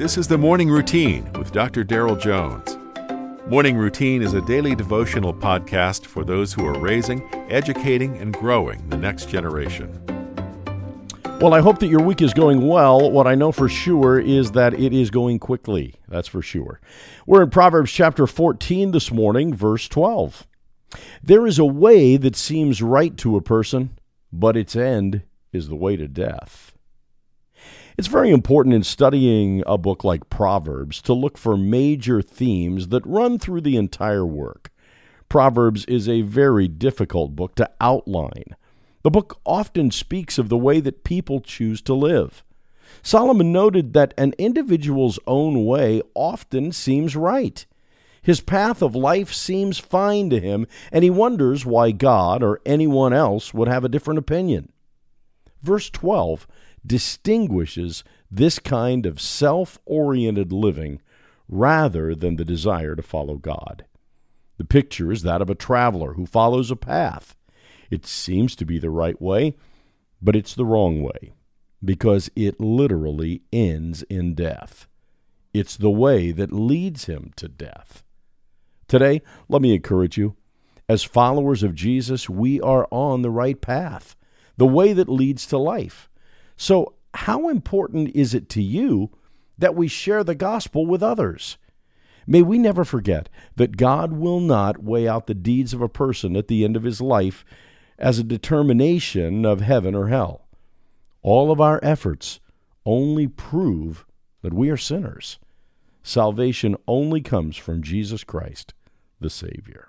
This is the Morning Routine with Dr. Darrell Jones. Morning Routine is a daily devotional podcast for those who are raising, educating, and growing the next generation. Well, I hope that your week is going well. What I know for sure is that it is going quickly. That's for sure. We're in Proverbs chapter 14 this morning, verse 12. There is a way that seems right to a person, but its end is the way to death. It's very important in studying a book like Proverbs to look for major themes that run through the entire work. Proverbs is a very difficult book to outline. The book often speaks of the way that people choose to live. Solomon noted that an individual's own way often seems right. His path of life seems fine to him, and he wonders why God or anyone else would have a different opinion. Verse 12 distinguishes this kind of self oriented living rather than the desire to follow God. The picture is that of a traveler who follows a path. It seems to be the right way, but it's the wrong way because it literally ends in death. It's the way that leads him to death. Today, let me encourage you. As followers of Jesus, we are on the right path, the way that leads to life. So, how important is it to you that we share the gospel with others? May we never forget that God will not weigh out the deeds of a person at the end of his life as a determination of heaven or hell. All of our efforts only prove that we are sinners. Salvation only comes from Jesus Christ, the Savior.